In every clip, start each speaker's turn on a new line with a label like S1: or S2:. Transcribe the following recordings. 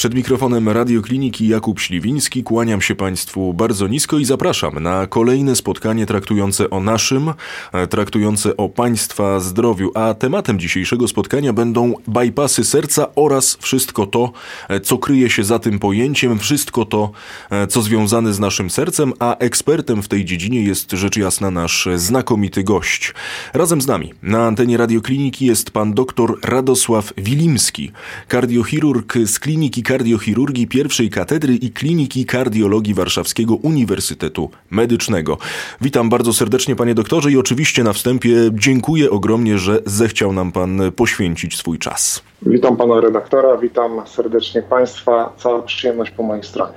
S1: Przed mikrofonem Radiokliniki Jakub Śliwiński kłaniam się Państwu bardzo nisko i zapraszam na kolejne spotkanie traktujące o naszym, e, traktujące o Państwa zdrowiu. A tematem dzisiejszego spotkania będą bypassy serca oraz wszystko to, e, co kryje się za tym pojęciem, wszystko to, e, co związane z naszym sercem, a ekspertem w tej dziedzinie jest rzecz jasna nasz znakomity gość. Razem z nami na antenie Radiokliniki jest pan dr Radosław Wilimski, kardiochirurg z kliniki kardiochirurgii pierwszej katedry i kliniki kardiologii Warszawskiego Uniwersytetu Medycznego. Witam bardzo serdecznie panie doktorze i oczywiście na wstępie dziękuję ogromnie, że zechciał nam pan poświęcić swój czas.
S2: Witam pana redaktora, witam serdecznie państwa, cała przyjemność po mojej stronie.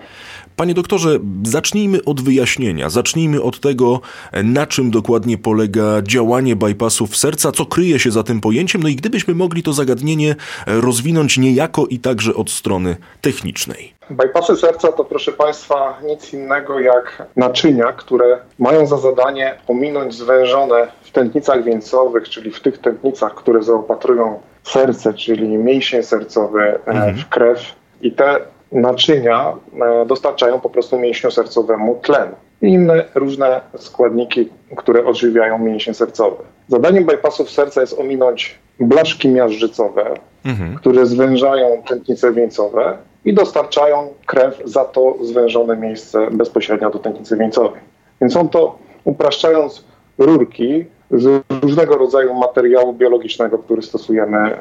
S1: Panie doktorze, zacznijmy od wyjaśnienia. Zacznijmy od tego, na czym dokładnie polega działanie bypassów serca, co kryje się za tym pojęciem. No i gdybyśmy mogli to zagadnienie rozwinąć niejako i także od strony technicznej.
S2: Bypassy serca to, proszę Państwa, nic innego jak naczynia, które mają za zadanie ominąć zwężone w tętnicach wieńcowych, czyli w tych tętnicach, które zaopatrują serce, czyli mięśnie sercowe e, mhm. w krew. I te naczynia e, dostarczają po prostu mięśniu sercowemu tlen i inne różne składniki, które odżywiają mięśnie sercowe. Zadaniem bypassów serca jest ominąć blaszki miażdżycowe, mhm. które zwężają tętnice wieńcowe i dostarczają krew za to zwężone miejsce bezpośrednio do tętnicy wieńcowej. Więc są to, upraszczając, rurki z różnego rodzaju materiału biologicznego, który stosujemy,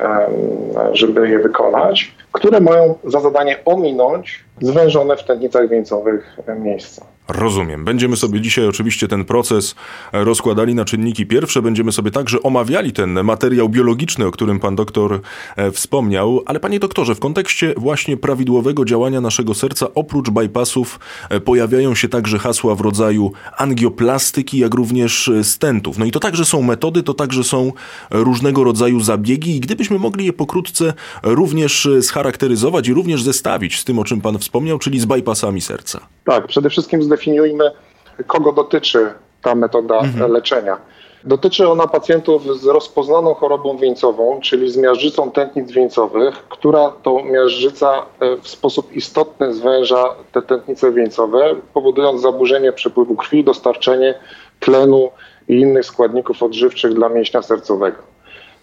S2: żeby je wykonać, które mają za zadanie ominąć zwężone w tętnicach wieńcowych miejsca.
S1: Rozumiem. Będziemy sobie dzisiaj oczywiście ten proces rozkładali na czynniki pierwsze. Będziemy sobie także omawiali ten materiał biologiczny, o którym pan doktor e, wspomniał. Ale panie doktorze, w kontekście właśnie prawidłowego działania naszego serca, oprócz bypassów, e, pojawiają się także hasła w rodzaju angioplastyki, jak również e, stentów. No i to także są metody, to także są różnego rodzaju zabiegi i gdybyśmy mogli je pokrótce również scharakteryzować i również zestawić z tym, o czym pan wspomniał, czyli z bypassami serca.
S2: Tak, przede wszystkim zdefiniujmy, kogo dotyczy ta metoda mhm. leczenia. Dotyczy ona pacjentów z rozpoznaną chorobą wieńcową, czyli z miażdżycą tętnic wieńcowych, która to miażdżyca e, w sposób istotny zwęża te tętnice wieńcowe, powodując zaburzenie przepływu krwi, dostarczenie tlenu i innych składników odżywczych dla mięśnia sercowego.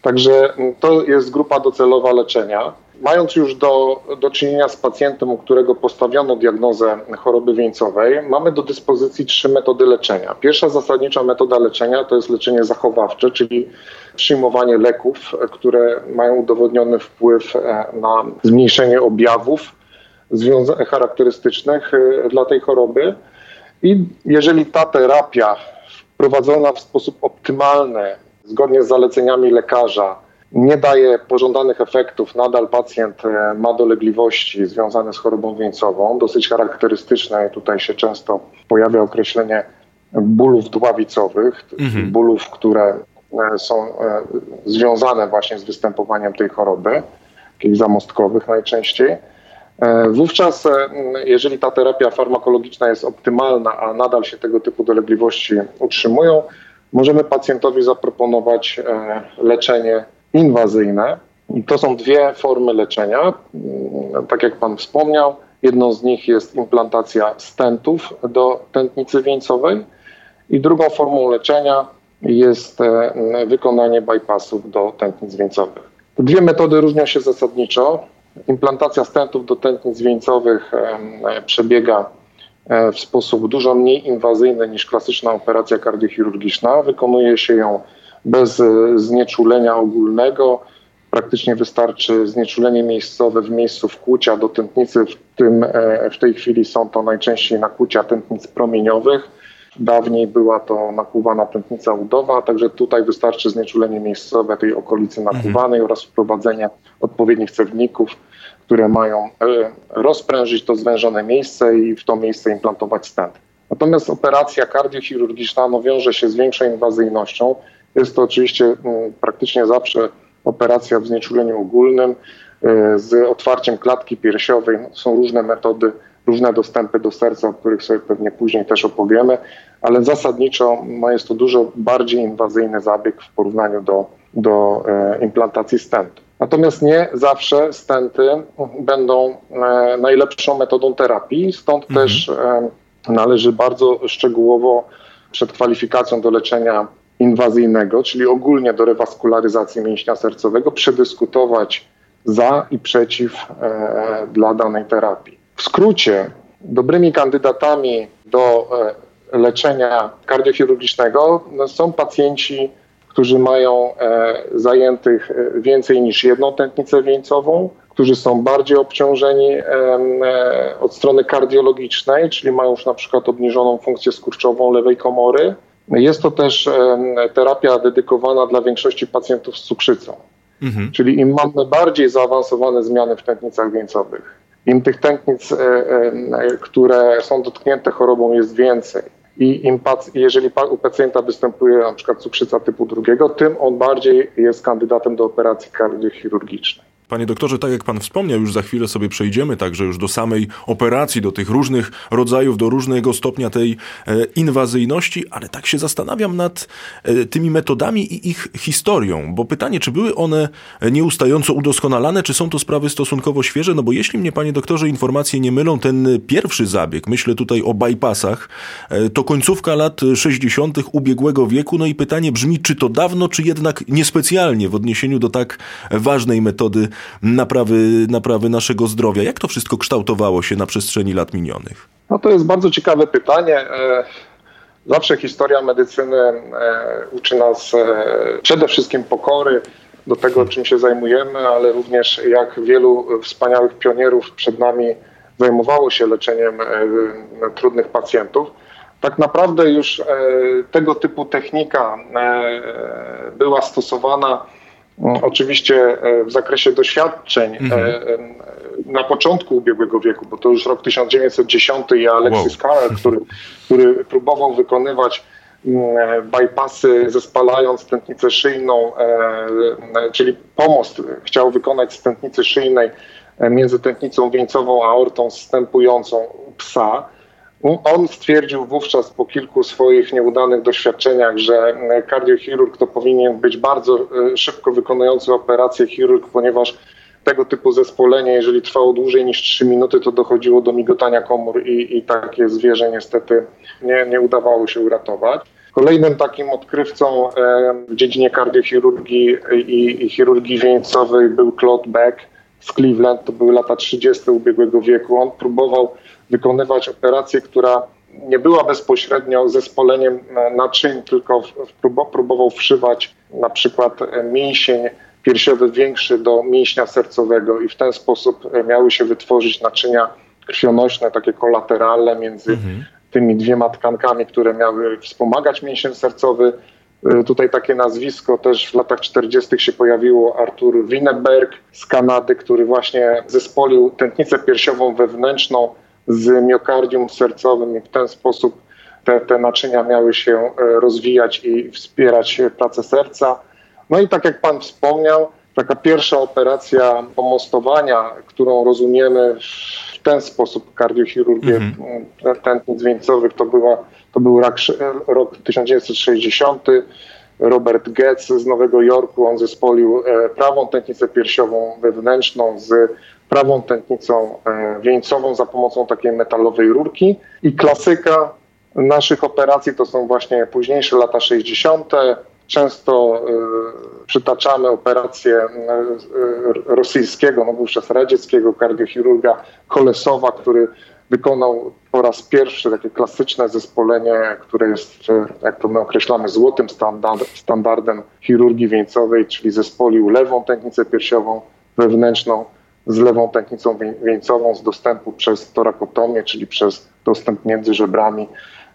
S2: Także to jest grupa docelowa leczenia. Mając już do, do czynienia z pacjentem, u którego postawiono diagnozę choroby wieńcowej, mamy do dyspozycji trzy metody leczenia. Pierwsza zasadnicza metoda leczenia to jest leczenie zachowawcze, czyli przyjmowanie leków, które mają udowodniony wpływ e, na zmniejszenie objawów charakterystycznych e, dla tej choroby. I jeżeli ta terapia prowadzona w sposób optymalny, zgodnie z zaleceniami lekarza, nie daje pożądanych efektów, nadal pacjent e, ma dolegliwości związane z chorobą wieńcową, dosyć charakterystyczne. Tutaj się często pojawia określenie bólów dławicowych, mhm. bólów, które e, są e, związane właśnie z występowaniem tej choroby, takich zamostkowych najczęściej. Wówczas, jeżeli ta terapia farmakologiczna jest optymalna, a nadal się tego typu dolegliwości utrzymują, możemy pacjentowi zaproponować leczenie inwazyjne. To są dwie formy leczenia. Tak jak Pan wspomniał, jedną z nich jest implantacja stentów do tętnicy wieńcowej i drugą formą leczenia jest e, wykonanie bypassów do tętnic wieńcowych. Te dwie metody różnią się zasadniczo. Implantacja stentów do tętnic wieńcowych e, przebiega e, w sposób dużo mniej inwazyjny niż klasyczna operacja kardiochirurgiczna. Wykonuje się ją bez e, znieczulenia ogólnego. Praktycznie wystarczy znieczulenie miejscowe w miejscu wkłucia do tętnicy. W, tym, e, w tej chwili są to najczęściej nakłucia tętnic promieniowych. Dawniej była to nakłuwana tętnica udowa, także tutaj wystarczy znieczulenie miejscowe tej okolicy nakłuwanej mhm. oraz wprowadzenie odpowiednich cewników, które mają e, rozprężyć to zwężone miejsce i w to miejsce implantować stent. Natomiast operacja kardiochirurgiczna no, wiąże się z większą inwazyjnością, jest to oczywiście mm, praktycznie zawsze operacja w znieczuleniu ogólnym e, z otwarciem klatki piersiowej. No, są różne metody, różne dostępy do serca, o których sobie pewnie później też opowiemy. ale zasadniczo no, jest to dużo bardziej inwazyjny zabieg w porównaniu do, do e, implantacji stentu. Natomiast nie zawsze stenty będą e, najlepszą metodą terapii, stąd mhm. też należy bardzo szczegółowo przed kwalifikacją do leczenia inwazyjnego, czyli ogólnie do rewaskularyzacji mięśnia sercowego, przedyskutować za i przeciw e, dla danej terapii. W skrócie, dobrymi kandydatami do e, leczenia kardiochirurgicznego no, są pacjenci, którzy mają e, zajętych e, więcej niż jedną tętnicę wieńcową, którzy są bardziej obciążeni e, od strony kardiologicznej, czyli mają już na przykład obniżoną funkcję skurczową lewej komory. Jest to też terapia dedykowana dla większości pacjentów z cukrzycą. Mhm. Czyli im mamy bardziej zaawansowane zmiany w tętnicach wieńcowych, im tych tętnic, które są dotknięte chorobą jest więcej, i im, jeżeli u pacjenta występuje na przykład cukrzyca typu drugiego, tym on bardziej jest kandydatem do operacji kardiochirurgicznej.
S1: Panie doktorze, tak jak pan wspomniał, już za chwilę sobie przejdziemy także już do samej operacji, do tych różnych rodzajów, do różnego stopnia tej e, inwazyjności, ale tak się zastanawiam nad e, tymi metodami i ich historią, bo pytanie, czy były one nieustająco udoskonalane, czy są to sprawy stosunkowo świeże, no bo jeśli mnie, panie doktorze, informacje nie mylą, ten pierwszy zabieg, myślę tutaj o bypassach, e, to końcówka lat 60. ubiegłego wieku, no i pytanie brzmi, czy to dawno, czy jednak niespecjalnie w odniesieniu do tak ważnej metody naprawy, naprawy naszego zdrowia. Jak to wszystko kształtowało się na przestrzeni lat minionych?
S2: No to jest bardzo ciekawe pytanie. E, zawsze historia medycyny e, uczy nas e, przede wszystkim pokory do tego, czym się zajmujemy, ale również jak wielu wspaniałych pionierów przed nami zajmowało się leczeniem trudnych pacjentów. Tak naprawdę już tego typu technika była stosowana oczywiście e, w zakresie doświadczeń e, mhm. na początku ubiegłego wieku, bo to już rok 1910 i Alexis wow. Carrel, który, który próbował wykonywać mm, bypassy zespalając tętnicę szyjną, czyli pomost chciał wykonać z tętnicy szyjnej między tętnicą wieńcową a aortą wstępującą psa on stwierdził wówczas po kilku swoich nieudanych doświadczeniach, że kardiochirurg to powinien być bardzo e, szybko wykonujący operację chirurg, ponieważ tego typu zespolenie, jeżeli trwało dłużej niż 3 minuty, to dochodziło do migotania komór i, i takie zwierzę niestety nie, nie udawało się uratować. Kolejnym takim odkrywcą e, w dziedzinie kardiochirurgii i, i chirurgii wieńcowej był Claude Beck z Cleveland, to były lata 30. ubiegłego wieku. On próbował wykonywać operację, która nie była bezpośrednio zespoleniem naczyń, tylko próbował wszywać na przykład mięsień piersiowy większy do mięśnia sercowego i w ten sposób miały się wytworzyć naczynia krwionośne, takie kolateralne między mhm. tymi dwiema tkankami, które miały wspomagać mięsień sercowy. Tutaj takie nazwisko też w latach 40. się pojawiło Artur Wienerberg z Kanady, który właśnie zespolił tętnicę piersiową wewnętrzną z miokardium sercowym i w ten sposób te, te naczynia miały się e, rozwijać i wspierać pracę serca. No i tak jak Pan wspomniał, taka pierwsza operacja pomostowania, którą rozumiemy w ten sposób kardiochirurgię mm -hmm. tętnic wieńcowych, to, była, to był rok, rok 1960. Robert Getz z Nowego Jorku, on zespolił e, prawą tętnicę piersiową wewnętrzną z prawą tętnicą e, wieńcową za pomocą takiej metalowej rurki. I klasyka naszych operacji to są właśnie późniejsze lata 60. Często y, przytaczamy operację y, rosyjskiego, no wówczas radzieckiego kardiochirurga Kolesowa, który wykonał po raz pierwszy takie klasyczne zespolenie, które jest, jak to my określamy, złotym standard, standardem chirurgii wieńcowej, czyli zespolił lewą tętnicę piersiową wewnętrzną z lewą tętnicą wieńcową z dostępu przez torakotomię, czyli przez dostęp między żebrami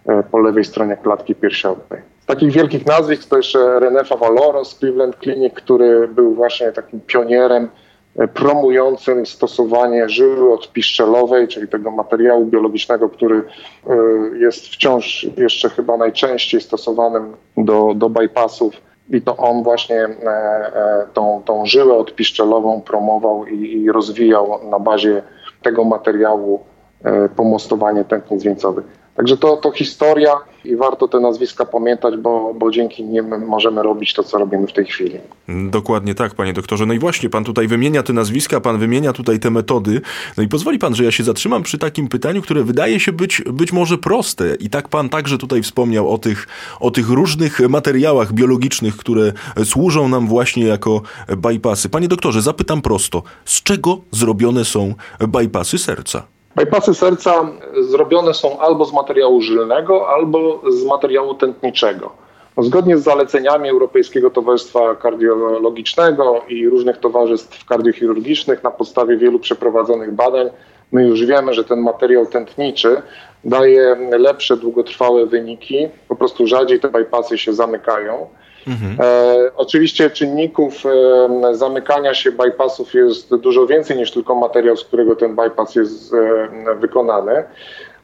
S2: e, po lewej stronie klatki piersiowej. Z takich wielkich nazwisk to jeszcze René Favaloro z Cleveland Clinic, który był właśnie takim pionierem e, promującym stosowanie żyły odpiszczelowej, czyli tego materiału biologicznego, który e, jest wciąż jeszcze chyba najczęściej stosowanym do, do bypassów i to on właśnie e, e, tą, tą żyłę odpiszczelową promował i, i rozwijał na bazie tego materiału e, pomostowanie tętnic wieńcowych. Także to, to historia i warto te nazwiska pamiętać, bo, bo dzięki nim możemy robić to, co robimy w tej chwili.
S1: Dokładnie tak, panie doktorze. No i właśnie, pan tutaj wymienia te nazwiska, pan wymienia tutaj te metody. No i pozwoli pan, że ja się zatrzymam przy takim pytaniu, które wydaje się być być może proste. I tak pan także tutaj wspomniał o tych, o tych różnych materiałach biologicznych, które służą nam właśnie jako bypassy. Panie doktorze, zapytam prosto, z czego zrobione są bypassy serca?
S2: Bypassy serca zrobione są albo z materiału żylnego, albo z materiału tętniczego. No, zgodnie z zaleceniami Europejskiego Towarzystwa Kardiologicznego i różnych towarzystw kardiochirurgicznych, na podstawie wielu przeprowadzonych badań, my już wiemy, że ten materiał tętniczy daje lepsze, długotrwałe wyniki. Po prostu rzadziej te bypassy się zamykają. Mhm. E, oczywiście czynników e, zamykania się bypassów jest dużo więcej niż tylko materiał, z którego ten bypass jest e, wykonany,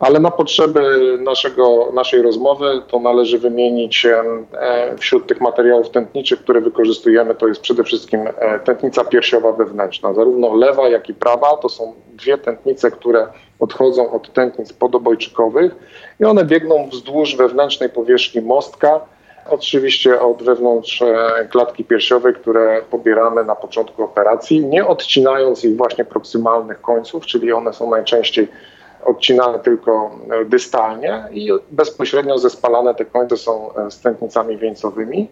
S2: ale na potrzeby naszego, naszej rozmowy to należy wymienić e, wśród tych materiałów tętniczych, które wykorzystujemy, to jest przede wszystkim e, tętnica piersiowa wewnętrzna. Zarówno lewa, jak i prawa to są dwie tętnice, które odchodzą od tętnic podobojczykowych i one biegną wzdłuż wewnętrznej powierzchni mostka, Oczywiście od wewnątrz e, klatki piersiowej, które pobieramy na początku operacji, nie odcinając ich właśnie proksymalnych końców, czyli one są najczęściej odcinane tylko e, dystalnie i bezpośrednio zespalane te końce są e, z tętnicami wieńcowymi.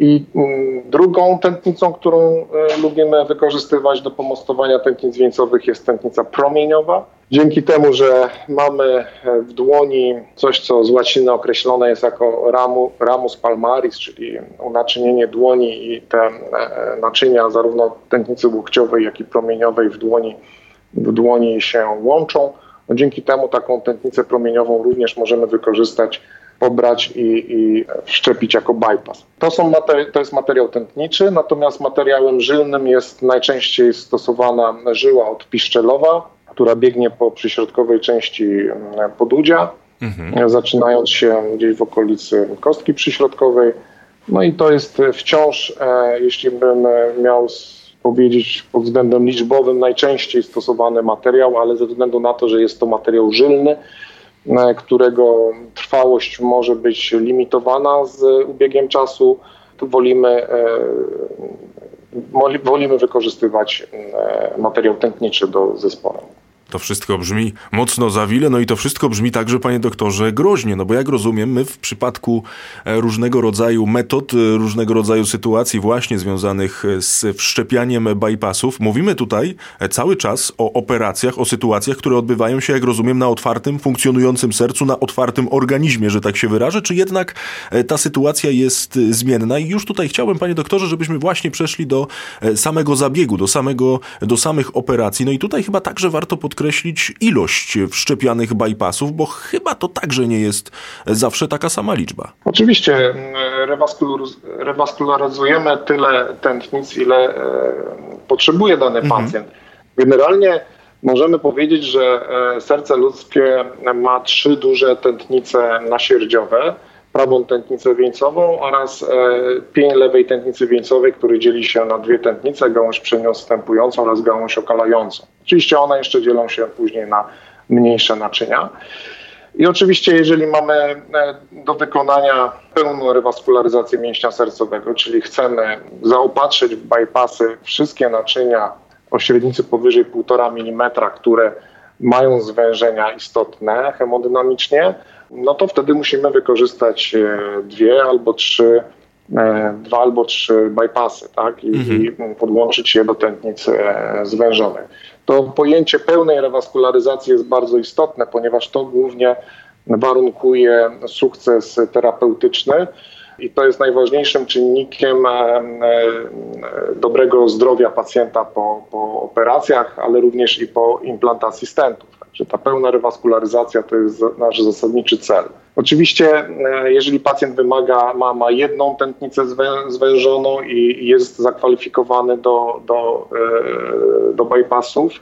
S2: I mm, drugą tętnicą, którą lubimy wykorzystywać do pomostowania tętnic wieńcowych jest tętnica promieniowa Dzięki temu, że mamy w dłoni coś, co z łaciny określone jest jako ramu, ramus palmaris, czyli unaczynienie dłoni i te e, naczynia zarówno tętnicy łokciowej, jak i promieniowej w dłoni, w dłoni się łączą. No dzięki temu taką tętnicę promieniową również możemy wykorzystać, pobrać i, i wszczepić jako bypass. To, są materi- to jest materiał tętniczy, natomiast materiałem żylnym jest najczęściej stosowana żyła odpiszczelowa, która biegnie po przyśrodkowej części mm, podudzia, mhm. zaczynając się gdzieś w okolicy kostki przyśrodkowej. No i to jest wciąż, e, jeśli bym miał powiedzieć pod względem liczbowym, najczęściej stosowany materiał, ale ze względu na to, że jest to materiał żylny, którego trwałość może być limitowana z ubiegiem czasu, to wolimy, e, wolimy wykorzystywać materiał tętniczy do zespołu.
S1: To wszystko brzmi mocno zawile, no i to wszystko brzmi także, panie doktorze, groźnie, no bo jak rozumiem, my w przypadku e, różnego rodzaju metod, e, różnego rodzaju sytuacji właśnie związanych e, z wszczepianiem bypassów, mówimy tutaj cały czas o operacjach, o sytuacjach, które odbywają się, jak rozumiem, na otwartym, funkcjonującym sercu, na otwartym organizmie, że tak się wyrażę, czy jednak ta sytuacja jest zmienna? I już tutaj chciałbym, panie doktorze, żebyśmy właśnie przeszli do samego zabiegu, do, samego, do samych operacji. No i tutaj chyba także warto podkreślić, podkreślić ilość wszczepianych bypassów, bo chyba to także nie jest zawsze taka sama liczba.
S2: Oczywiście mm, rewaskularyzujemy tyle tętnic, ile e, potrzebuje dany mhm. pacjent. Generalnie możemy powiedzieć, że e, serce ludzkie ma trzy duże tętnice nasierdziowe prawą tętnicę wieńcową oraz e, pień lewej tętnicy wieńcowej, który dzieli się na dwie tętnice, gałąź przeniostępującą oraz gałąź okalającą. Oczywiście one jeszcze dzielą się później na mniejsze naczynia. I oczywiście, jeżeli mamy e, do wykonania pełną rewaskularyzację mięśnia sercowego, czyli chcemy zaopatrzyć w bypassy wszystkie naczynia o średnicy powyżej 1,5 mm, które mają zwężenia istotne hemodynamicznie, no to wtedy musimy wykorzystać e, dwie albo trzy e, dwa albo trzy bypassy, tak? I, mhm. podłączyć je do tętnic e, zwężonych. To pojęcie pełnej rewaskularyzacji jest bardzo istotne, ponieważ to głównie warunkuje sukces terapeutyczny i to jest najważniejszym czynnikiem dobrego zdrowia pacjenta po, po operacjach, ale również i po implantacji stentów że ta pełna rewaskularyzacja to jest nasz zasadniczy cel. Oczywiście, e, jeżeli pacjent wymaga, ma, ma jedną tętnicę zwężoną i jest zakwalifikowany do, do, e, do bypassów,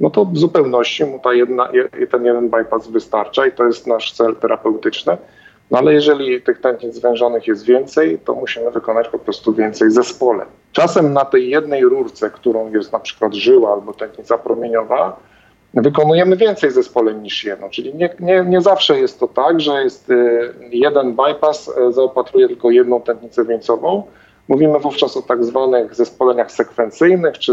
S2: no to w zupełności mu ta jedna, ten jeden bypass wystarcza i to jest nasz cel terapeutyczny. No ale jeżeli tych tętnic zwężonych jest więcej, to musimy wykonać po prostu więcej zespole. Czasem na tej jednej rurce, którą jest na przykład żyła albo tętnica promieniowa, wykonujemy więcej zespoleń niż jedno. Czyli nie, nie, nie zawsze jest to tak, że jest y, jeden bypass, y, zaopatruje tylko jedną tętnicę wieńcową. Mówimy wówczas o tak zwanych zespoleniach sekwencyjnych, czy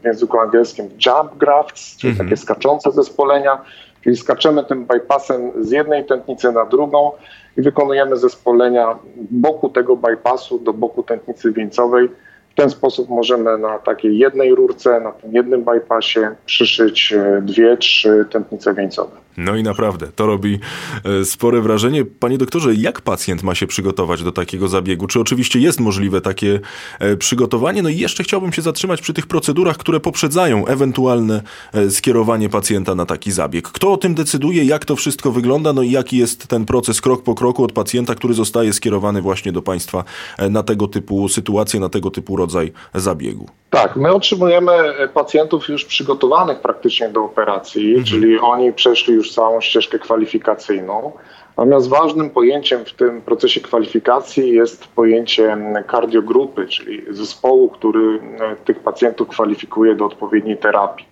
S2: w języku angielskim jump grafts, czyli mhm. takie skaczące zespolenia. Czyli skaczemy tym bypassem z jednej tętnicy na drugą i wykonujemy zespolenia boku tego bypassu do boku tętnicy wieńcowej w ten sposób możemy na takiej jednej rurce, na tym jednym bypassie przyszyć e, dwie, trzy tętnice wieńcowe.
S1: No i naprawdę, to robi e, spore wrażenie. Panie doktorze, jak pacjent ma się przygotować do takiego zabiegu? Czy oczywiście jest możliwe takie e, przygotowanie? No i jeszcze chciałbym się zatrzymać przy tych procedurach, które poprzedzają ewentualne skierowanie pacjenta na taki zabieg. Kto o tym decyduje, jak to wszystko wygląda, no i jaki jest ten proces krok po kroku od pacjenta, który zostaje skierowany właśnie do państwa na tego typu sytuacje, na tego typu rodzaj zabiegu?
S2: Tak, my otrzymujemy pacjentów już przygotowanych praktycznie do operacji, mhm. czyli oni przeszli już całą ścieżkę kwalifikacyjną. Natomiast ważnym pojęciem w tym procesie kwalifikacji jest pojęcie kardiogrupy, czyli zespołu, który tych pacjentów kwalifikuje do odpowiedniej terapii.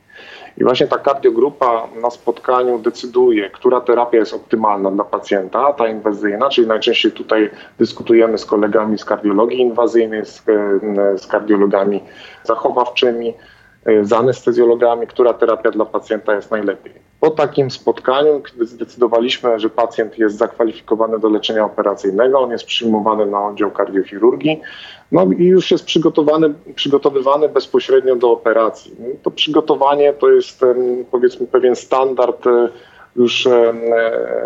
S2: I właśnie ta kardiogrupa na spotkaniu decyduje, która terapia jest optymalna dla pacjenta, ta inwazyjna, czyli najczęściej tutaj dyskutujemy z kolegami z kardiologii inwazyjnej, z, e, z kardiologami zachowawczymi, z anestezjologami, która terapia dla pacjenta jest najlepiej. Po takim spotkaniu, kiedy zdecydowaliśmy, że pacjent jest zakwalifikowany do leczenia operacyjnego, on jest przyjmowany na oddział kardiochirurgii, no i już jest przygotowany, przygotowywany bezpośrednio do operacji. To przygotowanie to jest powiedzmy pewien standard e, już e,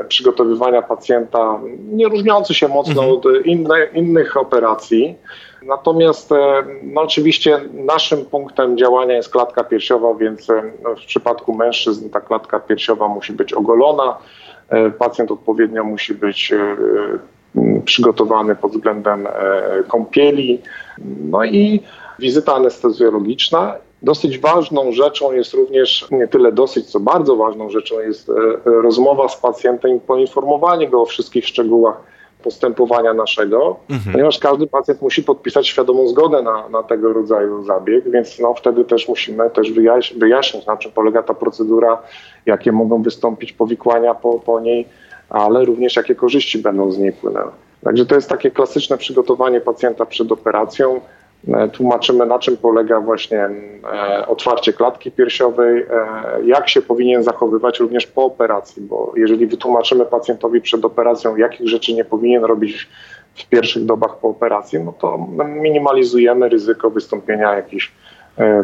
S2: przygotowywania pacjenta, nie różniący się mocno mhm. od inne, innych operacji. Natomiast e, no oczywiście naszym punktem działania jest klatka piersiowa, więc no, w przypadku mężczyzn ta klatka piersiowa musi być ogolona. Pacjent odpowiednio musi być przygotowany pod względem e, kąpieli. No i wizyta anestezjologiczna. Dosyć ważną rzeczą jest również, nie tyle dosyć, co bardzo ważną rzeczą jest e, rozmowa z pacjentem i poinformowanie go o wszystkich szczegółach postępowania naszego, mhm. ponieważ każdy pacjent musi podpisać świadomą zgodę na, na tego rodzaju zabieg, więc no, wtedy też musimy też wyjaśnić, wyjaśnić, na czym polega ta procedura, jakie mogą wystąpić powikłania po, po niej, ale również jakie korzyści będą z niej płynęły. Także to jest takie klasyczne przygotowanie pacjenta przed operacją. E, tłumaczymy, na czym polega właśnie e, otwarcie klatki piersiowej, e, jak się powinien zachowywać również po operacji, bo jeżeli wytłumaczymy pacjentowi przed operacją, jakich rzeczy nie powinien robić w pierwszych dobach po operacji, no to minimalizujemy ryzyko wystąpienia jakichś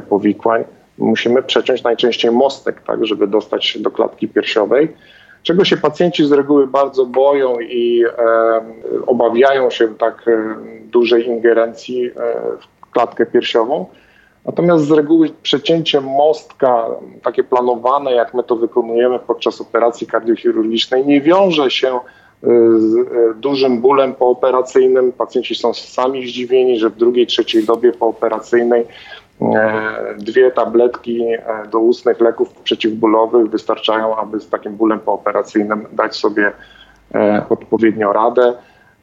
S2: powikłań. Musimy przeciąć najczęściej mostek, tak, żeby dostać się do klatki piersiowej czego się pacjenci z reguły bardzo boją i obawiają się tak dużej ingerencji e, w klatkę piersiową. Natomiast z reguły przecięcie mostka, takie planowane, jak my to wykonujemy podczas operacji kardiochirurgicznej, nie wiąże się e, z e, dużym bólem pooperacyjnym. Pacjenci są sami zdziwieni, że w drugiej, trzeciej dobie pooperacyjnej dwie tabletki e, do ustnych leków przeciwbólowych wystarczają, aby z takim bólem pooperacyjnym dać sobie e, odpowiednio radę.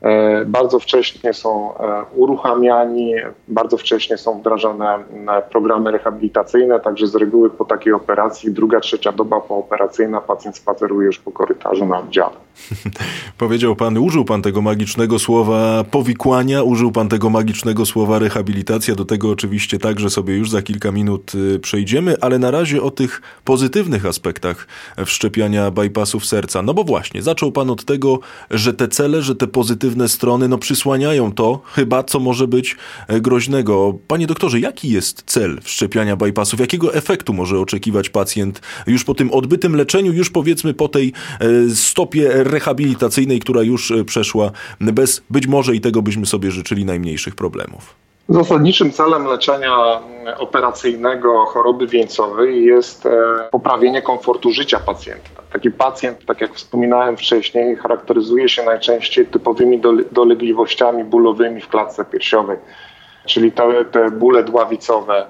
S2: E, bardzo wcześnie są e, uruchamiani, bardzo wcześnie są wdrażane e, programy rehabilitacyjne, także z reguły po takiej operacji, druga, trzecia doba pooperacyjna, pacjent spaceruje już po korytarzu na oddziale.
S1: Powiedział pan, użył pan tego magicznego słowa powikłania, użył pan tego magicznego słowa rehabilitacja, do tego oczywiście także sobie już za kilka minut y, przejdziemy, ale na razie o tych pozytywnych aspektach wszczepiania bypassów serca. No bo właśnie, zaczął pan od tego, że te cele, że te pozytywne strony no, przysłaniają to chyba, co może być e, groźnego. Panie doktorze, jaki jest cel wszczepiania bypassów? Jakiego efektu może oczekiwać pacjent już po tym odbytym leczeniu, już powiedzmy po tej e, stopie rehabilitacyjnej, która już e, przeszła bez być może i tego byśmy sobie życzyli najmniejszych problemów?
S2: Zasadniczym celem leczenia operacyjnego choroby wieńcowej jest poprawienie komfortu życia pacjenta. Taki pacjent, tak jak wspominałem wcześniej, charakteryzuje się najczęściej typowymi dolegliwościami bólowymi w klatce piersiowej, czyli te, te bóle dławicowe,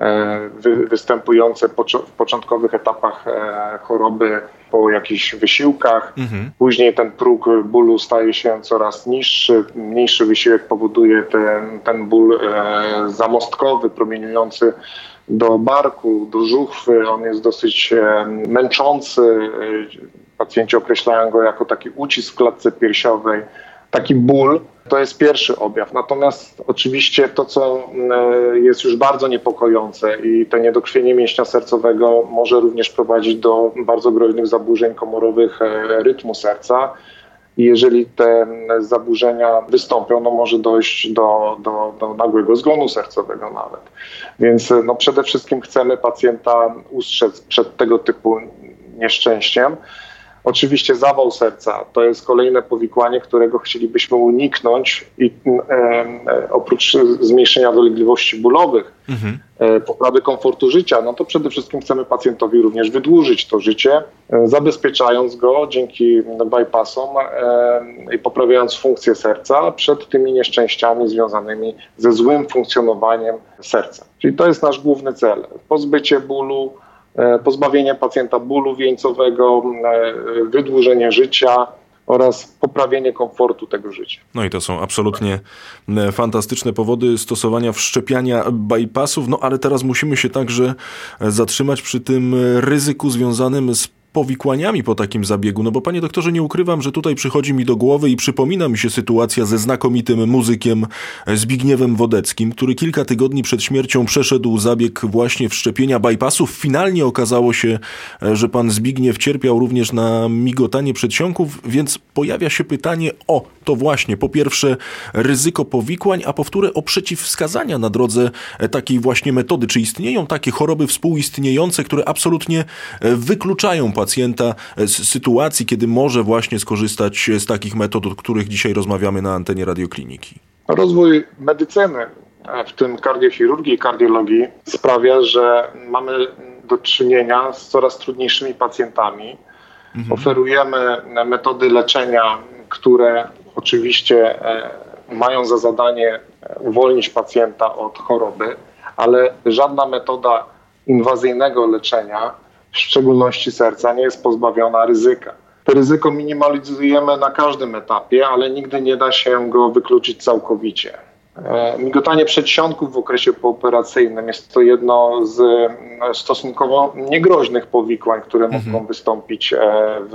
S2: e, występujące w początkowych etapach e, choroby po jakichś wysiłkach. Mhm. Później ten próg bólu staje się coraz niższy. Mniejszy wysiłek powoduje ten, ten ból e, zamostkowy, promieniujący do barku, do żuchwy. On jest dosyć męczący. Pacjenci określają go jako taki ucisk w klatce piersiowej, taki ból. To jest pierwszy objaw. Natomiast oczywiście to, co jest już bardzo niepokojące i to niedokrwienie mięśnia sercowego może również prowadzić do bardzo groźnych zaburzeń komorowych e, rytmu serca. I jeżeli te zaburzenia wystąpią, no może dojść do, do, do nagłego zgonu sercowego nawet. Więc no przede wszystkim chcemy pacjenta ustrzec przed tego typu nieszczęściem. Oczywiście zawał serca to jest kolejne powikłanie, którego chcielibyśmy uniknąć i e, oprócz zmniejszenia dolegliwości bólowych, mhm. e, poprawy komfortu życia, no to przede wszystkim chcemy pacjentowi również wydłużyć to życie, e, zabezpieczając go dzięki bypassom e, i poprawiając funkcję serca przed tymi nieszczęściami związanymi ze złym funkcjonowaniem serca. Czyli to jest nasz główny cel. Pozbycie bólu, E, pozbawienie pacjenta bólu wieńcowego, e, wydłużenie życia oraz poprawienie komfortu tego życia.
S1: No i to są absolutnie e, fantastyczne powody stosowania wszczepiania bypassów, no ale teraz musimy się także zatrzymać przy tym ryzyku związanym z powikłaniami po takim zabiegu? No bo panie doktorze, nie ukrywam, że tutaj przychodzi mi do głowy i przypomina mi się sytuacja ze znakomitym muzykiem Zbigniewem Wodeckim, który kilka tygodni przed śmiercią przeszedł zabieg właśnie wszczepienia bypassów. Finalnie okazało się, że pan Zbigniew cierpiał również na migotanie przedsionków, więc pojawia się pytanie o to właśnie, po pierwsze ryzyko powikłań, a po wtóre o przeciwwskazania na drodze takiej właśnie metody. Czy istnieją takie choroby współistniejące, które absolutnie wykluczają pacjenta pacjenta z sytuacji, kiedy może właśnie skorzystać z takich metod, o których dzisiaj rozmawiamy na antenie radiokliniki?
S2: Rozwój medycyny, w tym kardiochirurgii i kardiologii, sprawia, że mamy do czynienia z coraz trudniejszymi pacjentami. Mhm. Oferujemy metody leczenia, które oczywiście e, mają za zadanie uwolnić pacjenta od choroby, ale żadna metoda inwazyjnego leczenia w szczególności serca, nie jest pozbawiona ryzyka. To ryzyko minimalizujemy na każdym etapie, ale nigdy nie da się go wykluczyć całkowicie. E, migotanie przedsionków w okresie pooperacyjnym jest to jedno z e, stosunkowo niegroźnych powikłań, które mhm. mogą wystąpić e, w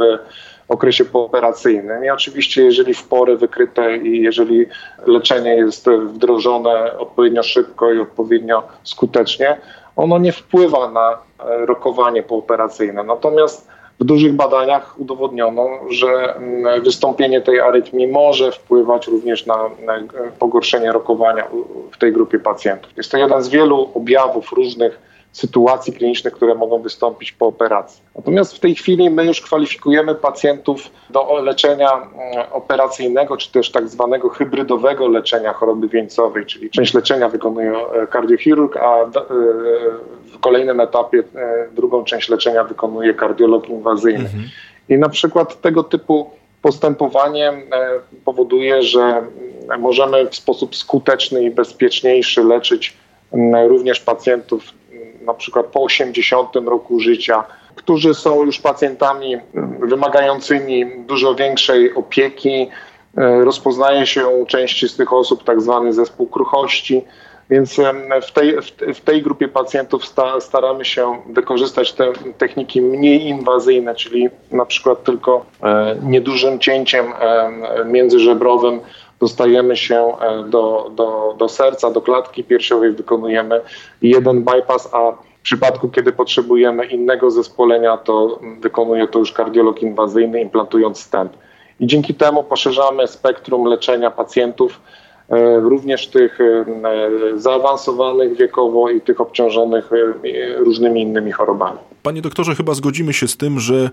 S2: okresie pooperacyjnym. I oczywiście, jeżeli w porę wykryte i jeżeli leczenie jest wdrożone odpowiednio szybko i odpowiednio skutecznie, ono nie wpływa na e, rokowanie pooperacyjne. Natomiast w dużych badaniach udowodniono, że mm, wystąpienie tej arytmii może wpływać również na, na pogorszenie rokowania w tej grupie pacjentów. Jest to jeden z wielu objawów różnych sytuacji klinicznych, które mogą wystąpić po operacji. Natomiast w tej chwili my już kwalifikujemy pacjentów do leczenia mm, operacyjnego, czy też tak zwanego hybrydowego leczenia choroby wieńcowej, czyli część leczenia wykonuje e, kardiochirurg, a e, w kolejnym etapie e, drugą część leczenia wykonuje kardiolog inwazyjny. Mhm. I na przykład tego typu postępowanie powoduje, że możemy w sposób skuteczny i bezpieczniejszy leczyć również pacjentów na przykład po 80 roku życia, którzy są już pacjentami wymagającymi dużo większej opieki. E, rozpoznaje się części z tych osób tak zwany zespół kruchości, więc w tej, w tej grupie pacjentów staramy się wykorzystać te techniki mniej inwazyjne, czyli na przykład tylko e, niedużym cięciem międzyżebrowym dostajemy się e, do, do, do serca, do klatki piersiowej, wykonujemy jeden bypass, a w przypadku, kiedy potrzebujemy innego zespolenia, to wykonuje to już kardiolog inwazyjny, implantując stent. I dzięki temu poszerzamy spektrum leczenia pacjentów E, również tych e, zaawansowanych wiekowo i tych obciążonych różnymi innymi chorobami.
S1: Panie doktorze, chyba zgodzimy się z tym, że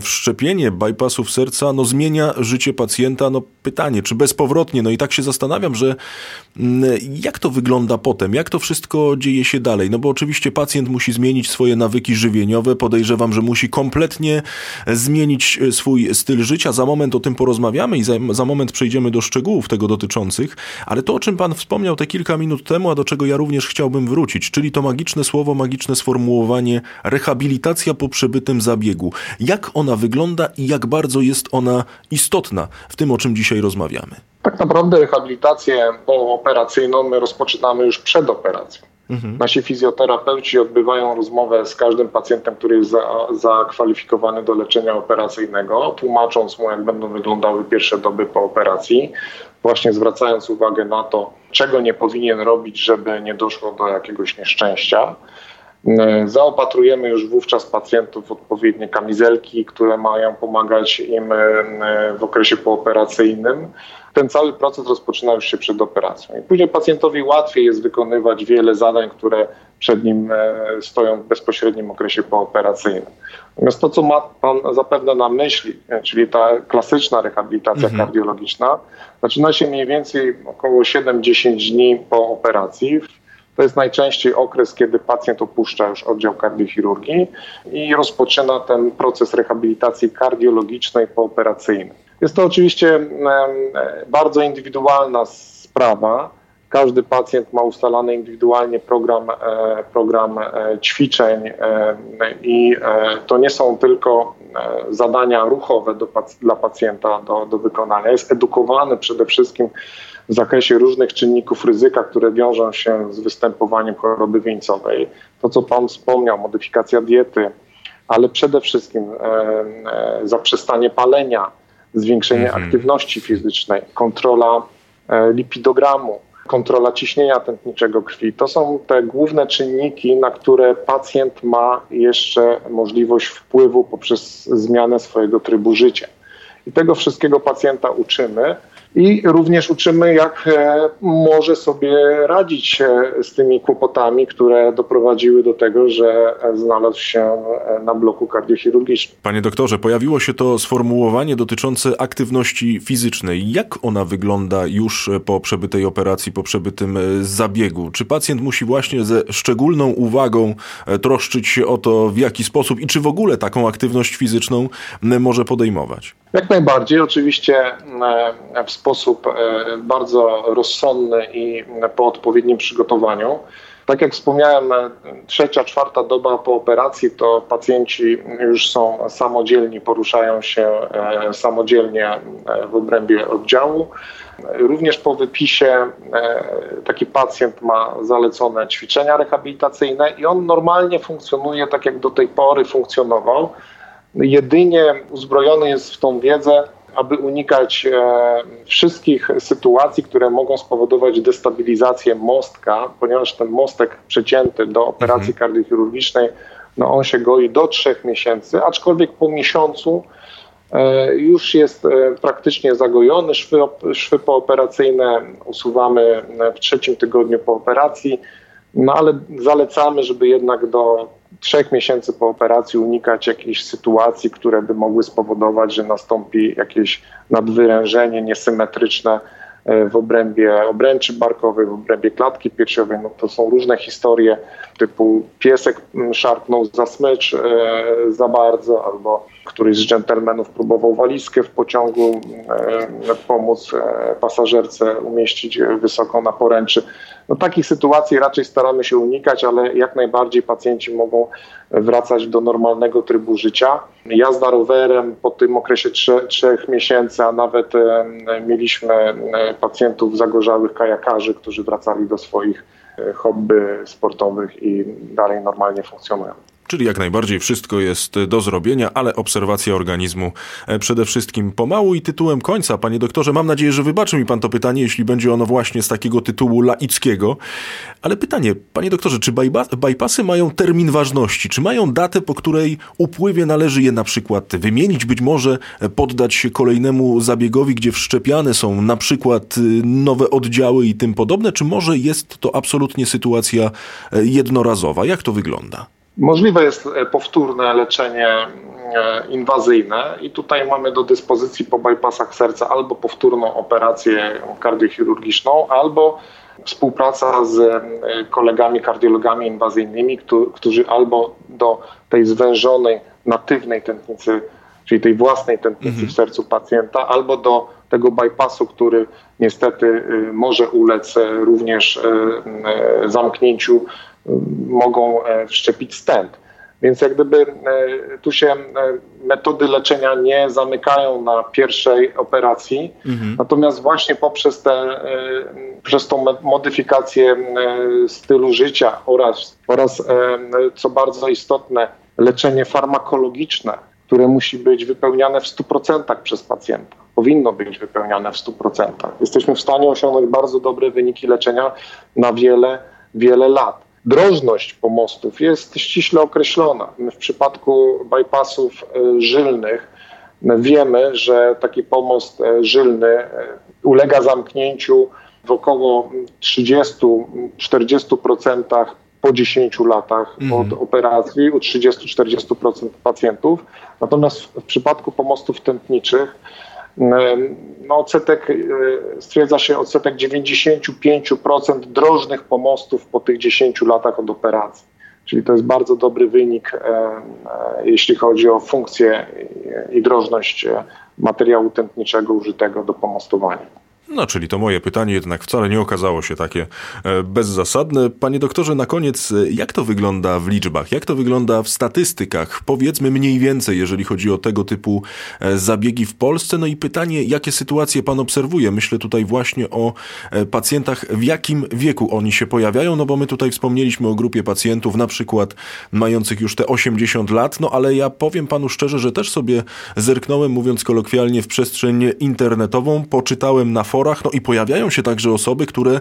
S1: wszczepienie bypassów serca no, zmienia życie pacjenta. No, pytanie, czy bezpowrotnie? No i tak się zastanawiam, że mm, jak to wygląda potem? Jak to wszystko dzieje się dalej? No bo oczywiście pacjent musi zmienić swoje nawyki żywieniowe. Podejrzewam, że musi kompletnie zmienić swój styl życia. Za moment o tym porozmawiamy i za, za moment przejdziemy do szczegółów tego dotyczących. Ale to, o czym Pan wspomniał te kilka minut temu, a do czego ja również chciałbym wrócić, czyli to magiczne słowo, magiczne sformułowanie rehabilitacja po przebytym zabiegu. Jak ona wygląda i jak bardzo jest ona istotna w tym, o czym dzisiaj rozmawiamy?
S2: Tak naprawdę rehabilitację pooperacyjną my rozpoczynamy już przed operacją. Mhm. Nasi fizjoterapeuci odbywają rozmowę z każdym pacjentem, który jest za, zakwalifikowany do leczenia operacyjnego, tłumacząc mu, jak będą wyglądały pierwsze doby po operacji, właśnie zwracając uwagę na to, czego nie powinien robić, żeby nie doszło do jakiegoś nieszczęścia. E, zaopatrujemy już wówczas pacjentów w odpowiednie kamizelki, które mają pomagać im e, w okresie pooperacyjnym. Ten cały proces rozpoczyna już się przed operacją. I później pacjentowi łatwiej jest wykonywać wiele zadań, które przed nim e, stoją w bezpośrednim okresie pooperacyjnym. Natomiast to, co ma Pan zapewne na myśli, czyli ta klasyczna rehabilitacja mhm. kardiologiczna, zaczyna się mniej więcej około 7-10 dni po operacji. To jest najczęściej okres, kiedy pacjent opuszcza już oddział kardiochirurgii i rozpoczyna ten proces rehabilitacji kardiologicznej pooperacyjnej. Jest to oczywiście bardzo indywidualna sprawa. Każdy pacjent ma ustalany indywidualnie program, e, program e, ćwiczeń e, i to nie są tylko zadania ruchowe do, dla pacjenta do, do wykonania. Jest edukowany przede wszystkim w zakresie różnych czynników ryzyka, które wiążą się z występowaniem choroby wieńcowej. To, co Pan wspomniał, modyfikacja diety, ale przede wszystkim e, zaprzestanie palenia, zwiększenie mhm. aktywności fizycznej, kontrola e, lipidogramu, kontrola ciśnienia tętniczego krwi. To są te główne czynniki, na które pacjent ma jeszcze możliwość wpływu poprzez zmianę swojego trybu życia. I tego wszystkiego pacjenta uczymy i również uczymy, jak e, może sobie radzić z tymi kłopotami, które doprowadziły do tego, że znalazł się e, na bloku kardiochirurgicznym.
S1: Panie doktorze, pojawiło się to sformułowanie dotyczące aktywności fizycznej. Jak ona wygląda już po przebytej operacji, po przebytym e, zabiegu? Czy pacjent musi właśnie ze szczególną uwagą troszczyć się o to, w jaki sposób i czy w ogóle taką aktywność fizyczną może podejmować?
S2: Jak najbardziej. Oczywiście w sposób e, bardzo rozsądny i po odpowiednim przygotowaniu. Tak jak wspomniałem, e, trzecia, czwarta doba po operacji to pacjenci już są samodzielni, poruszają się e, samodzielnie w obrębie oddziału. Również po wypisie taki pacjent ma zalecone ćwiczenia rehabilitacyjne i on normalnie funkcjonuje tak, jak do tej pory funkcjonował. Jedynie uzbrojony jest w tą wiedzę, aby unikać e, wszystkich sytuacji, które mogą spowodować destabilizację mostka, ponieważ ten mostek przecięty do operacji mhm. kardiochirurgicznej, no on się goi do trzech miesięcy, aczkolwiek po miesiącu e, już jest e, praktycznie zagojony. Szwy, szwy pooperacyjne usuwamy w trzecim tygodniu po operacji, no ale zalecamy, żeby jednak do trzech miesięcy po operacji unikać jakichś sytuacji, które by mogły spowodować, że nastąpi jakieś nadwyrężenie niesymetryczne e, w obrębie obręczy barkowej, w obrębie klatki piersiowej. No to są różne historie typu piesek szarpnął za smycz e, za bardzo albo któryś z dżentelmenów próbował walizkę w pociągu e, pomóc e, pasażerce umieścić wysoko na poręczy. No, takich sytuacji raczej staramy się unikać, ale jak najbardziej pacjenci mogą wracać do normalnego trybu życia. Jazda rowerem po tym okresie trzech, trzech miesięcy, a nawet e, mieliśmy pacjentów zagorzałych kajakarzy, którzy wracali do swoich hobby sportowych i dalej normalnie funkcjonują.
S1: Czyli jak najbardziej wszystko jest do zrobienia, ale obserwacja organizmu e, przede wszystkim pomału i tytułem końca. Panie doktorze, mam nadzieję, że wybaczy mi pan to pytanie, jeśli będzie ono właśnie z takiego tytułu laickiego. Ale pytanie, panie doktorze, czy bypassy mają termin ważności? Czy mają datę, po której upływie należy je na przykład wymienić, być może poddać się kolejnemu zabiegowi, gdzie wszczepiane są na przykład y, nowe oddziały i tym podobne? Czy może jest to absolutnie sytuacja e, jednorazowa? Jak to wygląda?
S2: Możliwe jest e, powtórne leczenie e, inwazyjne i tutaj mamy do dyspozycji po bypassach serca albo powtórną operację kardiochirurgiczną, albo współpraca z e, kolegami kardiologami inwazyjnymi, którzy albo do tej zwężonej, natywnej tętnicy, czyli tej własnej tętnicy mhm. w sercu pacjenta, albo do tego bypassu, który niestety może ulec również zamknięciu mogą e, wszczepić stent. Więc jak gdyby tu się metody leczenia nie zamykają na pierwszej operacji, mhm. natomiast właśnie poprzez, te, przez tą modyfikację stylu życia oraz, oraz co bardzo istotne, leczenie farmakologiczne, które musi być wypełniane w 100% przez pacjenta. Powinno być wypełniane w 100%. Jesteśmy w stanie osiągnąć bardzo dobre wyniki leczenia na wiele, wiele lat. Drożność pomostów jest ściśle określona. My w przypadku bypassów e, żylnych wiemy, że taki pomost e, żylny e, ulega zamknięciu w około 30-40% po 10 latach od operacji u 30-40% pacjentów. Natomiast w przypadku pomostów tętniczych no, odsetek, e, stwierdza się odsetek 95% drożnych pomostów po tych 10 latach od operacji. Czyli to jest bardzo dobry wynik, e, e, jeśli chodzi o funkcję i drożność materiału tętniczego użytego do pomostowania.
S1: No, czyli to moje pytanie jednak wcale nie okazało się takie e, bezzasadne. Panie doktorze, na koniec, e, jak to wygląda w liczbach? Jak to wygląda w statystykach? Powiedzmy mniej więcej, jeżeli chodzi o tego typu e, zabiegi w Polsce. No i pytanie, jakie sytuacje pan obserwuje? Myślę tutaj właśnie o pacjentach, w jakim wieku oni się pojawiają, no bo my tutaj wspomnieliśmy o grupie pacjentów, na przykład mających już te 80 lat, no ale ja powiem panu szczerze, że też sobie zerknąłem, mówiąc kolokwialnie, w przestrzeń internetową, poczytałem na forach, no i pojawiają się także osoby, które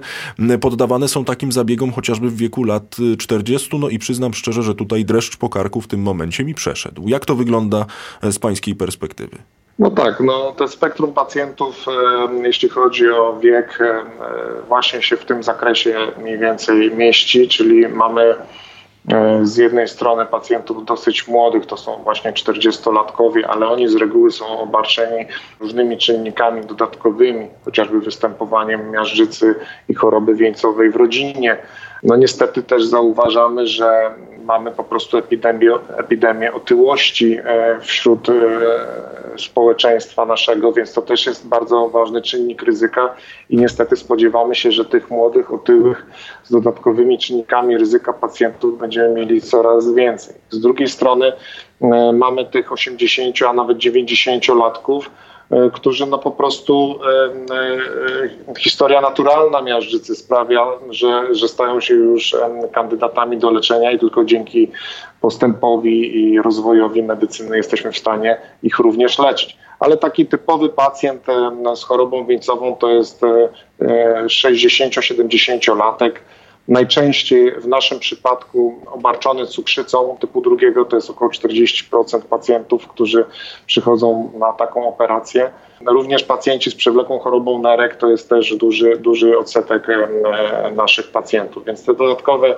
S1: poddawane są takim zabiegom chociażby w wieku lat 40, no i przyznam szczerze, że tutaj dreszcz po karku w tym momencie mi przeszedł. Jak to wygląda e, z pańskiej perspektywy?
S2: No tak, no to spektrum pacjentów, jeśli chodzi o wiek, właśnie się w tym zakresie mniej więcej mieści, czyli mamy E, z jednej strony pacjentów dosyć młodych, to są właśnie 40-latkowie, ale oni z reguły są obarczeni różnymi czynnikami dodatkowymi, chociażby występowaniem miażdżycy i choroby wieńcowej w rodzinie. No niestety też zauważamy, że mamy po prostu epidemię, epidemię otyłości e, wśród e, społeczeństwa naszego, więc to też jest bardzo ważny czynnik ryzyka i niestety spodziewamy się, że tych młodych, otyłych z dodatkowymi czynnikami ryzyka pacjentów będziemy mieli coraz więcej. Z drugiej strony e, mamy tych 80, a nawet 90-latków, E, którzy no po prostu e, e, historia naturalna miażdżycy sprawia, że, że stają się już kandydatami do leczenia i tylko dzięki postępowi i rozwojowi medycyny jesteśmy w stanie ich również leczyć. Ale taki typowy pacjent z chorobą wieńcową to jest 60-70-latek, Najczęściej w naszym przypadku obarczony cukrzycą typu drugiego to jest około 40% pacjentów, którzy przychodzą na taką operację. Również pacjenci z przewlekłą chorobą nerek to jest też duży, duży odsetek e, naszych pacjentów, więc te dodatkowe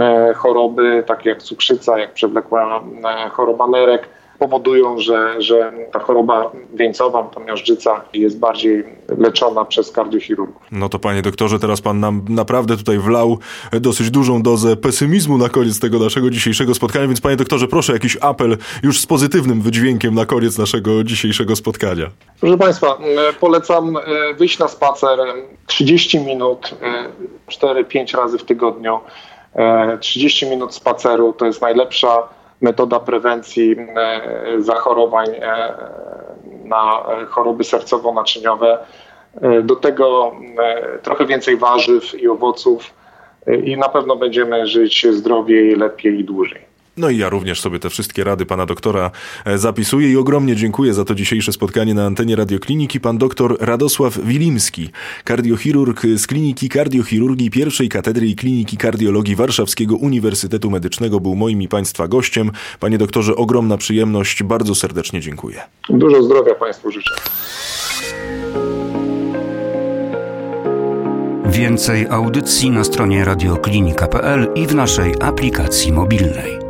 S2: e, choroby, takie jak cukrzyca, jak przewlekła e, choroba nerek, powodują, że, że ta choroba wieńcowa, ta miażdżyca jest bardziej leczona przez kardiochirurgów.
S1: No to panie doktorze, teraz pan nam naprawdę tutaj wlał dosyć dużą dozę pesymizmu na koniec tego naszego dzisiejszego spotkania, więc panie doktorze, proszę jakiś apel już z pozytywnym wydźwiękiem na koniec naszego dzisiejszego spotkania.
S2: Proszę państwa, polecam e, wyjść na spacer 30 minut, 4-5 e, razy w tygodniu. 30 e, minut spaceru to jest najlepsza metoda prewencji e, zachorowań e, na choroby sercowo-naczyniowe. E, do tego trochę więcej warzyw i owoców i na pewno będziemy żyć zdrowiej, lepiej i dłużej.
S1: No i ja również sobie te wszystkie rady pana doktora e, zapisuję i ogromnie dziękuję za to dzisiejsze spotkanie na antenie Radiokliniki. Pan doktor Radosław Wilimski, kardiochirurg z Kliniki Kardiochirurgii pierwszej katedry i Kliniki Kardiologii Warszawskiego Uniwersytetu Medycznego był moim i państwa gościem. Panie doktorze, ogromna przyjemność, bardzo serdecznie dziękuję.
S2: Dużo zdrowia państwu życzę.
S3: Więcej audycji na stronie radioklinika.pl i w naszej aplikacji mobilnej.